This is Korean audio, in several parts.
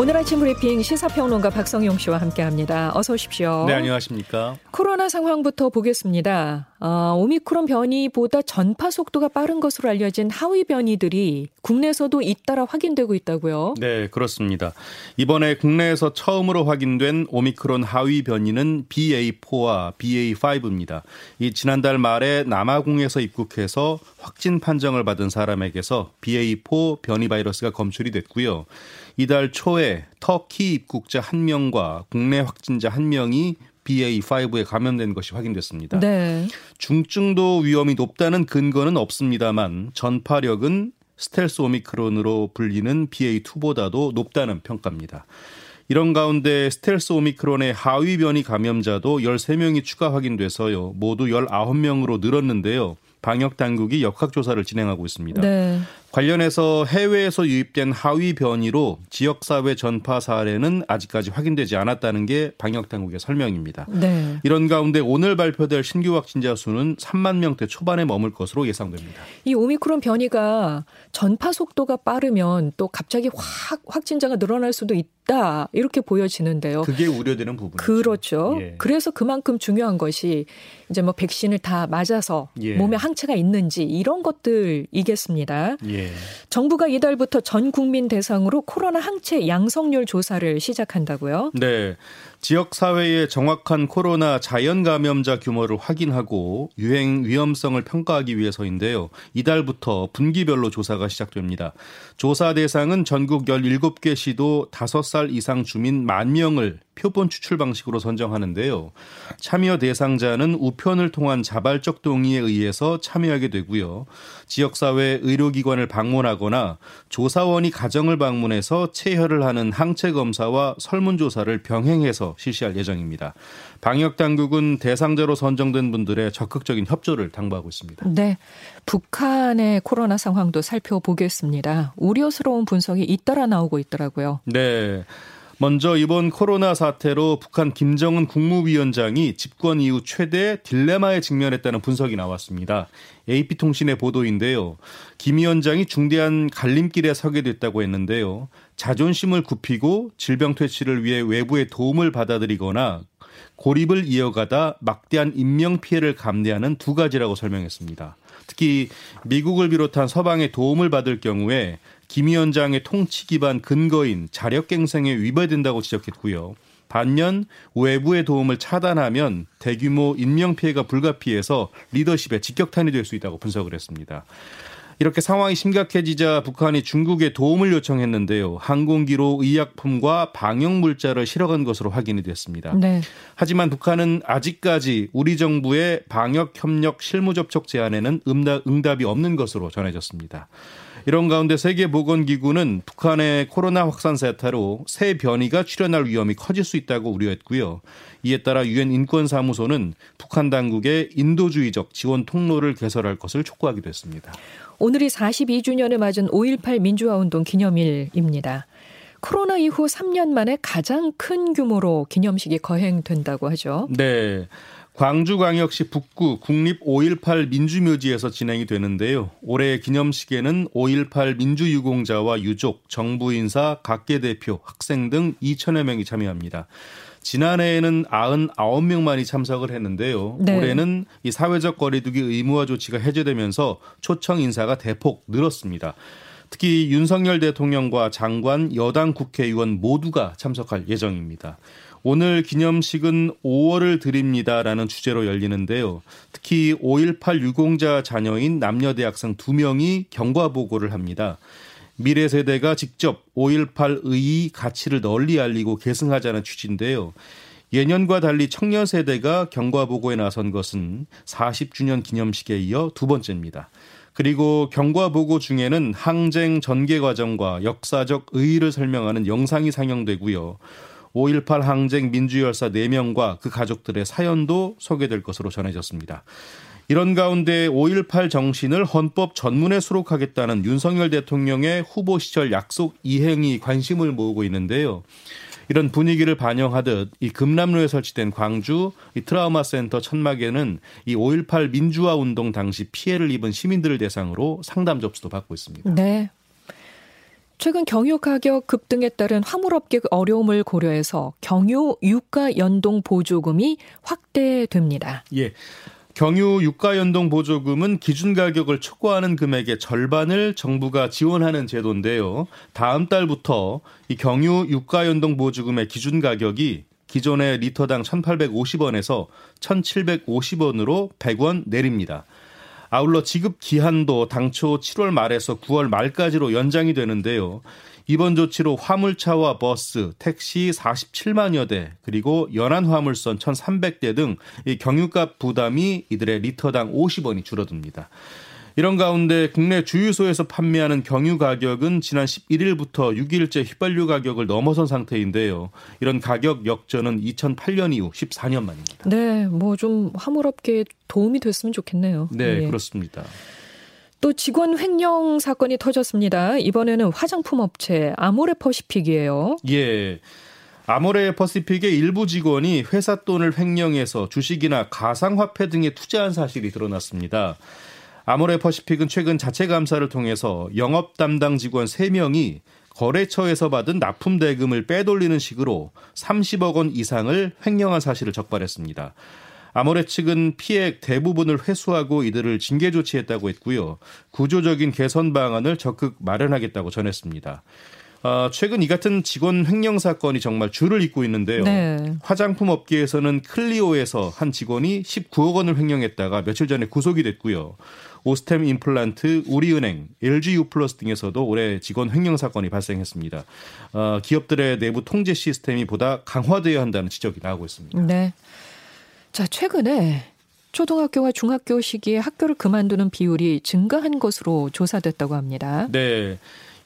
오늘 아침 브리핑 시사평론가 박성용 씨와 함께합니다. 어서 오십시오. 네, 안녕하십니까. 코로나 상황부터 보겠습니다. 어, 오미크론 변이보다 전파 속도가 빠른 것으로 알려진 하위 변이들이 국내에서도 잇따라 확인되고 있다고요? 네, 그렇습니다. 이번에 국내에서 처음으로 확인된 오미크론 하위 변이는 BA4와 BA5입니다. 이 지난달 말에 남아공에서 입국해서 확진 판정을 받은 사람에게서 BA4 변이 바이러스가 검출이 됐고요. 이달 초에 터키 입국자 1명과 국내 확진자 1명이 BA5에 감염된 것이 확인됐습니다. 네. 중증도 위험이 높다는 근거는 없습니다만 전파력은 스텔스 오미크론으로 불리는 BA2보다도 높다는 평가입니다. 이런 가운데 스텔스 오미크론의 하위 변이 감염자도 13명이 추가 확인돼서요. 모두 19명으로 늘었는데요. 방역 당국이 역학 조사를 진행하고 있습니다. 네. 관련해서 해외에서 유입된 하위 변이로 지역사회 전파 사례는 아직까지 확인되지 않았다는 게 방역 당국의 설명입니다. 네. 이런 가운데 오늘 발표될 신규 확진자 수는 3만 명대 초반에 머물 것으로 예상됩니다. 이 오미크론 변이가 전파 속도가 빠르면 또 갑자기 확 확진자가 늘어날 수도 있다 이렇게 보여지는데요. 그게 우려되는 부분이죠. 그렇죠. 예. 그래서 그만큼 중요한 것이 이제 뭐 백신을 다 맞아서 예. 몸에 항체가 있는지 이런 것들이겠습니다. 예. 정부가 이달부터 전 국민 대상으로 코로나 항체 양성률 조사를 시작한다고요? 네. 지역 사회의 정확한 코로나 자연 감염자 규모를 확인하고 유행 위험성을 평가하기 위해서인데요. 이달부터 분기별로 조사가 시작됩니다. 조사 대상은 전국 17개 시도 5살 이상 주민 만 명을 표본 추출 방식으로 선정하는데요. 참여 대상자는 우편을 통한 자발적 동의에 의해서 참여하게 되고요. 지역사회 의료기관을 방문하거나 조사원이 가정을 방문해서 체혈을 하는 항체 검사와 설문조사를 병행해서 실시할 예정입니다. 방역 당국은 대상자로 선정된 분들의 적극적인 협조를 당부하고 있습니다. 네. 북한의 코로나 상황도 살펴보겠습니다. 우려스러운 분석이 잇따라 나오고 있더라고요. 네. 먼저 이번 코로나 사태로 북한 김정은 국무위원장이 집권 이후 최대 딜레마에 직면했다는 분석이 나왔습니다. AP통신의 보도인데요. 김 위원장이 중대한 갈림길에 서게 됐다고 했는데요. 자존심을 굽히고 질병 퇴치를 위해 외부의 도움을 받아들이거나 고립을 이어가다 막대한 인명 피해를 감내하는 두 가지라고 설명했습니다. 특히 미국을 비롯한 서방의 도움을 받을 경우에 김 위원장의 통치 기반 근거인 자력갱생에 위배된다고 지적했고요. 반면 외부의 도움을 차단하면 대규모 인명 피해가 불가피해서 리더십에 직격탄이 될 수 있다고 분석을 했습니다. 이렇게 상황이 심각해지자 북한이 중국에 도움을 요청했는데요. 항공기로 의약품과 방역 물자를 실어간 것으로 확인이 됐습니다. 네. 하지만 북한은 아직까지 우리 정부의 방역 협력 실무 접촉 제안에는 응답이 없는 것으로 전해졌습니다. 이런 가운데 세계보건기구는 북한의 코로나 확산 세타로 새 변이가 출현할 위험이 커질 수 있다고 우려했고요. 이에 따라 유엔 인권사무소는 북한 당국의 인도주의적 지원 통로를 개설할 것을 촉구하기도 했습니다. 오늘이 42주년을 맞은 5.18 민주화운동 기념일입니다. 코로나 이후 3년 만에 가장 큰 규모로 기념식이 거행된다고 하죠. 네. 광주광역시 북구 국립 5.18 민주묘지에서 진행이 되는데요. 올해 기념식에는 5.18 민주유공자와 유족, 정부 인사, 각계 대표, 학생 등 2천여 명이 참여합니다. 지난해에는 99명만이 참석을 했는데요. 네. 올해는 이 사회적 거리두기 의무화 조치가 해제되면서 초청 인사가 대폭 늘었습니다. 특히 윤석열 대통령과 장관, 여당 국회의원 모두가 참석할 예정입니다. 오늘 기념식은 5월을 드립니다라는 주제로 열리는데요. 특히 5.18 유공자 자녀인 남녀 대학생 2명이 경과 보고를 합니다. 미래 세대가 직접 5.18 의의 가치를 널리 알리고 계승하자는 취지인데요. 예년과 달리 청년 세대가 경과 보고에 나선 것은 40주년 기념식에 이어 두 번째입니다. 그리고 경과 보고 중에는 항쟁 전개 과정과 역사적 의의를 설명하는 영상이 상영되고요. 5.18 항쟁 민주열사 4명과 그 가족들의 사연도 소개될 것으로 전해졌습니다. 이런 가운데 5.18 정신을 헌법 전문에 수록하겠다는 윤석열 대통령의 후보 시절 약속 이행이 관심을 모으고 있는데요. 이런 분위기를 반영하듯 이 금남로에 설치된 광주 이 트라우마 센터 천막에는 이 5.18 민주화 운동 당시 피해를 입은 시민들을 대상으로 상담 접수도 받고 있습니다. 네. 최근 경유 가격 급등에 따른 화물업계 어려움을 고려해서 경유 유가 연동 보조금이 확대됩니다. 예. 경유 유가 연동 보조금은 기준 가격을 초과하는 금액의 절반을 정부가 지원하는 제도인데요. 다음 달부터 이 경유 유가 연동 보조금의 기준 가격이 기존의 리터당 1,850원에서 1,750원으로 100원 내립니다. 아울러 지급 기한도 당초 7월 말에서 9월 말까지로 연장이 되는데요. 이번 조치로 화물차와 버스, 택시 47만여 대, 그리고 연안 화물선 1,300대 등 경유값 부담이 이들의 리터당 50원이 줄어듭니다. 이런 가운데 국내 주유소에서 판매하는 경유 가격은 지난 11일부터 6일째 휘발유 가격을 넘어선 상태인데요. 이런 가격 역전은 2008년 이후 14년 만입니다. 네, 뭐 좀 화물업계에 도움이 됐으면 좋겠네요. 네, 예. 그렇습니다. 또 직원 횡령 사건이 터졌습니다. 이번에는 화장품 업체 아모레 퍼시픽이에요. 예. 아모레 퍼시픽의 일부 직원이 회사 돈을 횡령해서 주식이나 가상화폐 등에 투자한 사실이 드러났습니다. 아모레 퍼시픽은 최근 자체 감사를 통해서 영업 담당 직원 3명이 거래처에서 받은 납품 대금을 빼돌리는 식으로 30억 원 이상을 횡령한 사실을 적발했습니다. 아모레 측은 피해 대부분을 회수하고 이들을 징계 조치했다고 했고요. 구조적인 개선 방안을 적극 마련하겠다고 전했습니다. 어, 최근 이 같은 직원 횡령 사건이 정말 줄을 잇고 있는데요. 네. 화장품 업계에서는 클리오에서 한 직원이 19억 원을 횡령했다가 며칠 전에 구속이 됐고요. 오스템 임플란트, 우리은행, LG U+플러스 등에서도 올해 직원 횡령 사건이 발생했습니다. 어, 기업들의 내부 통제 시스템이 보다 강화되어야 한다는 지적이 나오고 있습니다. 네. 자, 최근에 초등학교와 중학교 시기에 학교를 그만두는 비율이 증가한 것으로 조사됐다고 합니다. 네.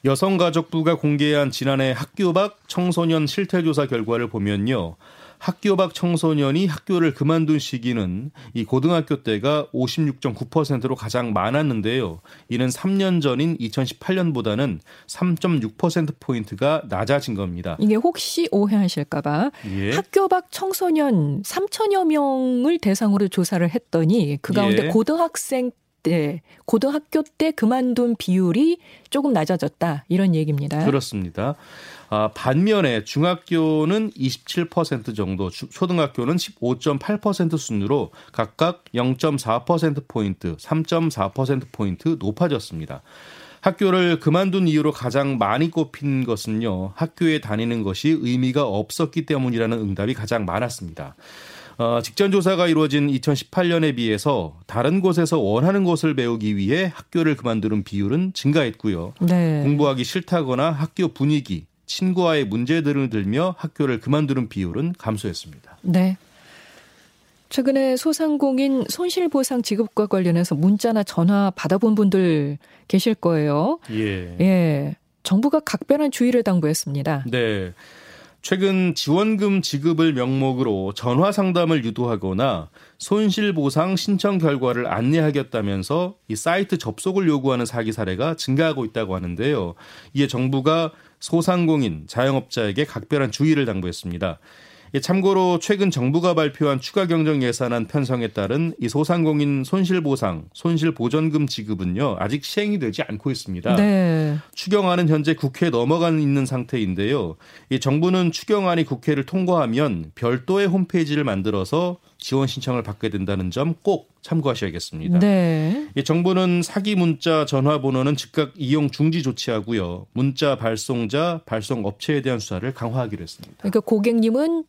여성가족부가 공개한 지난해 학교 밖 청소년 실태조사 결과를 보면요. 학교 밖 청소년이 학교를 그만둔 시기는 이 고등학교 때가 56.9%로 가장 많았는데요. 이는 3년 전인 2018년보다는 3.6%포인트가 낮아진 겁니다. 이게 혹시 오해하실까봐 예. 학교 밖 청소년 3천여 명을 대상으로 조사를 했더니 그 가운데 예. 고등학생 때 고등학교 때 그만둔 비율이 조금 낮아졌다 이런 얘기입니다. 그렇습니다. 아, 반면에 중학교는 27% 정도, 초등학교는 15.8% 순으로 각각 0.4%포인트, 3.4%포인트 높아졌습니다. 학교를 그만둔 이유로 가장 많이 꼽힌 것은요, 학교에 다니는 것이 의미가 없었기 때문이라는 응답이 가장 많았습니다. 어, 직전 조사가 이루어진 2018년에 비해서 다른 곳에서 원하는 것을 배우기 위해 학교를 그만두는 비율은 증가했고요. 네. 공부하기 싫다거나 학교 분위기, 친구와의 문제들을 들며 학교를 그만두는 비율은 감소했습니다. 네. 최근에 소상공인 손실보상 지급과 관련해서 문자나 전화 받아본 분들 계실 거예요. 예. 예. 정부가 각별한 주의를 당부했습니다. 네. 최근 지원금 지급을 명목으로 전화 상담을 유도하거나 손실보상 신청 결과를 안내하겠다면서 이 사이트 접속을 요구하는 사기 사례가 증가하고 있다고 하는데요. 이에 정부가 소상공인, 자영업자에게 각별한 주의를 당부했습니다. 예, 참고로 최근 정부가 발표한 추가 경정 예산안 편성에 따른 이 소상공인 손실보상, 손실보전금 지급은요 아직 시행이 되지 않고 있습니다. 네. 추경안은 현재 국회에 넘어가 있는 상태인데요. 이 정부는 추경안이 국회를 통과하면 별도의 홈페이지를 만들어서 지원 신청을 받게 된다는 점 꼭 참고하셔야겠습니다. 네. 이 정부는 사기 문자 전화번호는 즉각 이용 중지 조치하고요. 문자 발송자, 발송 업체에 대한 수사를 강화하기로 했습니다. 그러니까 고객님은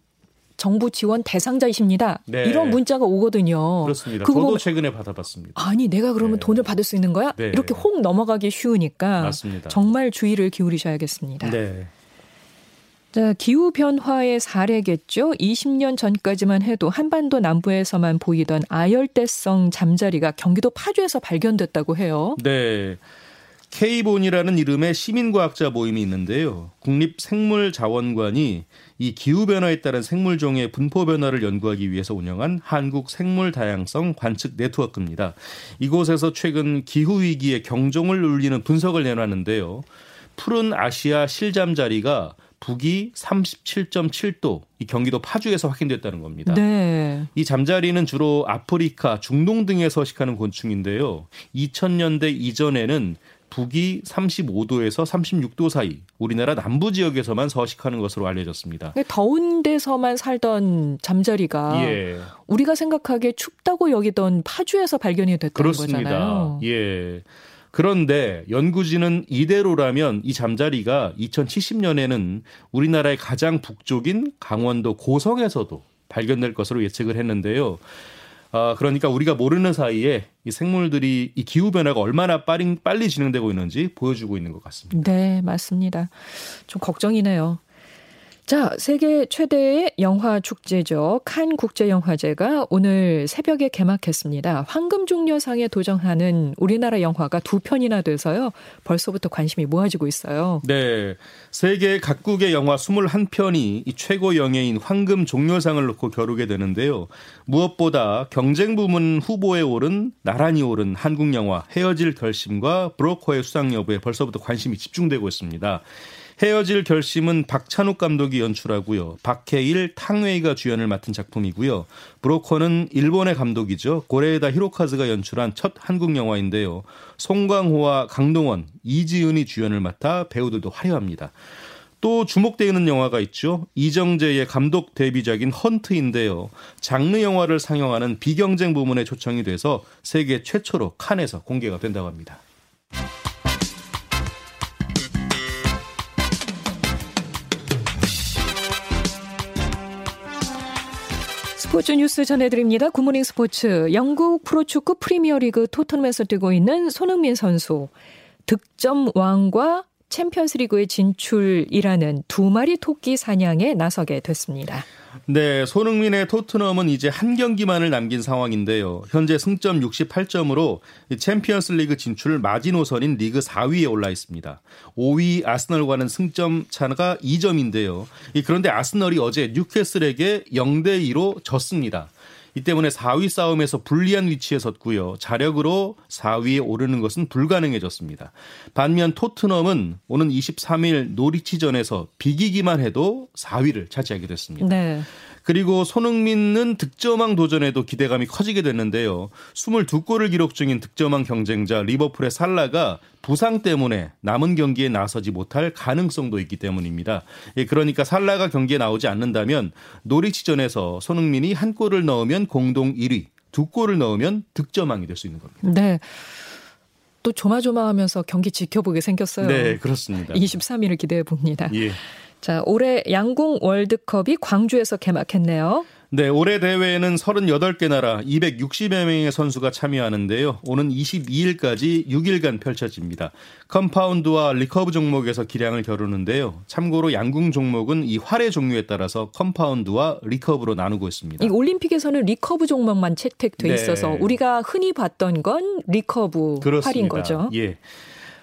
정부 지원 대상자이십니다. 네. 이런 문자가 오거든요. 그렇습니다. 저도 최근에 받아봤습니다. 아니 내가 그러면 네. 돈을 받을 수 있는 거야? 네. 이렇게 혹 넘어가기 쉬우니까 맞습니다. 정말 주의를 기울이셔야겠습니다. 네. 자, 기후 변화의 사례겠죠. 20년 전까지만 해도 한반도 남부에서만 보이던 아열대성 잠자리가 경기도 파주에서 발견됐다고 해요. 네. K본이라는 이름의 시민과학자 모임이 있는데요. 국립생물자원관이 이 기후변화에 따른 생물종의 분포 변화를 연구하기 위해서 운영한 한국 생물 다양성 관측 네트워크입니다. 이곳에서 최근 기후위기의 경종을 울리는 분석을 내놨는데요. 푸른 아시아 실잠자리가 북위 37.7도 이 경기도 파주에서 확인됐다는 겁니다. 네. 이 잠자리는 주로 아프리카, 중동 등에 서식하는 곤충인데요. 2000년대 이전에는 북이 35도에서 36도 사이 우리나라 남부 지역에서만 서식하는 것으로 알려졌습니다. 더운 데서만 살던 잠자리가 예. 우리가 생각하기에 춥다고 여기던 파주에서 발견이 됐다는 그렇습니다. 거잖아요. 예. 그런데 연구진은 이대로라면 이 잠자리가 2070년에는 우리나라의 가장 북쪽인 강원도 고성에서도 발견될 것으로 예측을 했는데요. 아, 그러니까 우리가 모르는 사이에 이 생물들이 이 기후 변화가 얼마나 빨리 빨리 진행되고 있는지 보여주고 있는 것 같습니다. 네, 맞습니다. 좀 걱정이네요. 자, 세계 최대의 영화 축제죠. 칸 국제영화제가 오늘 새벽에 개막했습니다. 황금종려상에 도전하는 우리나라 영화가 두 편이나 돼서요. 벌써부터 관심이 모아지고 있어요. 네. 세계 각국의 영화 21편이 이 최고 영예인 황금종려상을 놓고 겨루게 되는데요. 무엇보다 경쟁 부문 후보에 오른 나란히 오른 한국 영화 헤어질 결심과 브로커의 수상 여부에 벌써부터 관심이 집중되고 있습니다. 헤어질 결심은 박찬욱 감독이 연출하고요. 박해일, 탕웨이가 주연을 맡은 작품이고요. 브로커는 일본의 감독이죠. 고레에다 히로카즈가 연출한 첫 한국 영화인데요. 송광호와 강동원, 이지은이 주연을 맡아 배우들도 화려합니다. 또 주목되는 영화가 있죠. 이정재의 감독 데뷔작인 헌트인데요. 장르 영화를 상영하는 비경쟁 부문에 초청이 돼서 세계 최초로 칸에서 공개가 된다고 합니다. 스포츠 뉴스 전해드립니다. 굿모닝 스포츠. 영국 프로축구 프리미어리그 토트넘에서 뛰고 있는 손흥민 선수. 득점 왕과 챔피언스리그의 진출이라는 두 마리 토끼 사냥에 나서게 됐습니다. 네, 손흥민의 토트넘은 이제 한 경기만을 남긴 상황인데요. 현재 승점 68점으로 챔피언스 리그 진출 마지노선인 리그 4위에 올라 있습니다. 5위 아스널과는 승점 차가 2점인데요. 그런데 아스널이 어제 뉴캐슬에게 0대 2로 졌습니다. 이 때문에 4위 싸움에서 불리한 위치에 섰고요. 자력으로 4위에 오르는 것은 불가능해졌습니다. 반면 토트넘은 오는 23일 노리치전에서 비기기만 해도 4위를 차지하게 됐습니다. 네. 그리고 손흥민은 득점왕 도전에도 기대감이 커지게 됐는데요. 22골을 기록 중인 득점왕 경쟁자 리버풀의 살라가 부상 때문에 남은 경기에 나서지 못할 가능성도 있기 때문입니다. 예, 그러니까 살라가 경기에 나오지 않는다면 노리치전에서 손흥민이 한 골을 넣으면 공동 1위, 두 골을 넣으면 득점왕이 될 수 있는 겁니다. 네. 또 조마조마하면서 경기 지켜보게 생겼어요. 네, 그렇습니다. 23일을 기대해 봅니다. 예. 자, 올해 양궁 월드컵이 광주에서 개막했네요. 네, 올해 대회에는 38개 나라 260여 명의 선수가 참여하는데요. 오는 22일까지 6일간 펼쳐집니다. 컴파운드와 리커브 종목에서 기량을 겨루는데요. 참고로 양궁 종목은 이 활의 종류에 따라서 컴파운드와 리커브로 나누고 있습니다. 이 올림픽에서는 리커브 종목만 채택돼 네. 있어서 우리가 흔히 봤던 건 리커브 그렇습니다. 활인 거죠. 예.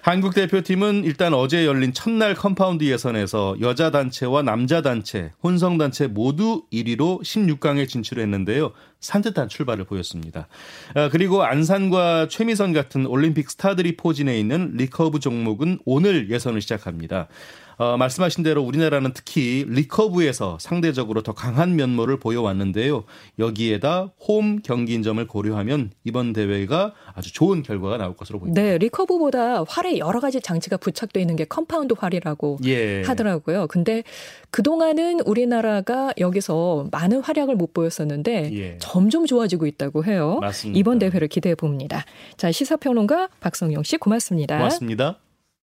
한국 대표팀은 일단 어제 열린 첫날 컴파운드 예선에서 여자 단체와 남자 단체, 혼성 단체 모두 1위로 16강에 진출했는데요. 산뜻한 출발을 보였습니다. 아, 그리고 안산과 최미선 같은 올림픽 스타들이 포진해 있는 리커브 종목은 오늘 예선을 시작합니다. 어, 말씀하신 대로 우리나라는 특히 리커브에서 상대적으로 더 강한 면모를 보여왔는데요. 여기에다 홈 경기인 점을 고려하면 이번 대회가 아주 좋은 결과가 나올 것으로 보입니다. 네, 리커브보다 활에 여러 가지 장치가 부착되어 있는 게 컴파운드 활이라고 예. 하더라고요. 근데 그동안은 우리나라가 여기서 많은 활약을 못 보였었는데 예. 점점 좋아지고 있다고 해요. 맞습니다. 이번 대회를 기대해 봅니다. 자, 시사평론가 박성용 씨 고맙습니다. 고맙습니다.